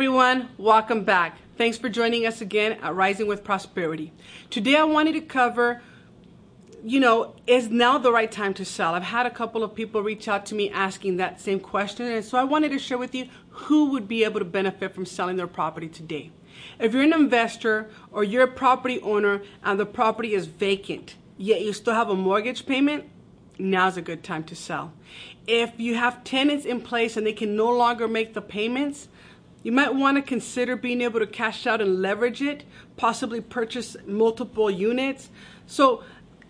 everyone, welcome back. Thanks for joining us again at Rising with Prosperity. Today I wanted to cover, you know, is now the right time to sell? I've had a couple of people reach out to me asking that same question, and so I wanted to share with you who would be able to benefit from selling their property today. If you're an investor or you're a property owner and the property is vacant, yet you still have a mortgage payment, now's a good time to sell. If you have tenants in place and they can no longer make the payments, you might want to consider being able to cash out and leverage it, possibly purchase multiple units. So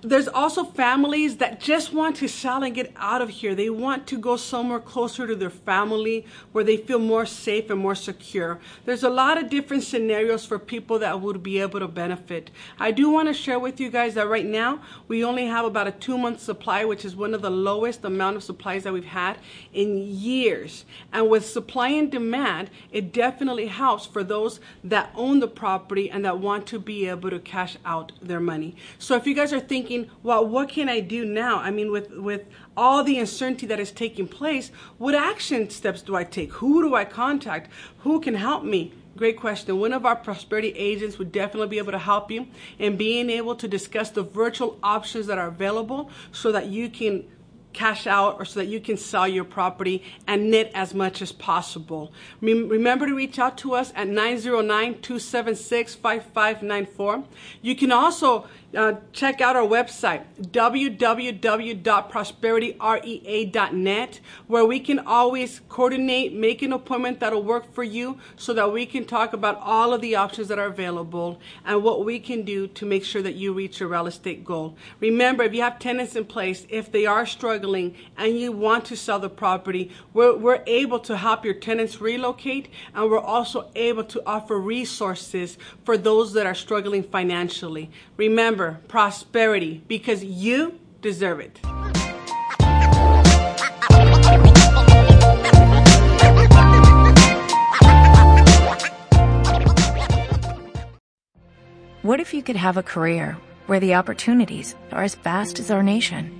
there's also families that just want to sell and get out of here. They want to go somewhere closer to their family where they feel more safe and more secure. There's a lot of different scenarios for people that would be able to benefit. I do want to share with you guys that right now we only have about a two month supply, which is one of the lowest amount of supplies that we've had in years. And with supply and demand, it definitely helps for those that own the property and that want to be able to cash out their money. So if you guys are thinking, thinking, well, what can I do now? I mean, with, with all the uncertainty that is taking place, what action steps do I take? Who do I contact? Who can help me? Great question. One of our prosperity agents would definitely be able to help you in being able to discuss the virtual options that are available so that you can cash out or so that you can sell your property and knit as much as possible. Remember to reach out to us at 909-276-5594. You can also uh, check out our website, www.prosperityrea.net, where we can always coordinate, make an appointment that'll work for you so that we can talk about all of the options that are available and what we can do to make sure that you reach your real estate goal. Remember, if you have tenants in place, if they are struggling and you want to sell the property, we're, we're able to help your tenants relocate and we're also able to offer resources for those that are struggling financially. Remember, prosperity, because you deserve it. What if you could have a career where the opportunities are as vast as our nation,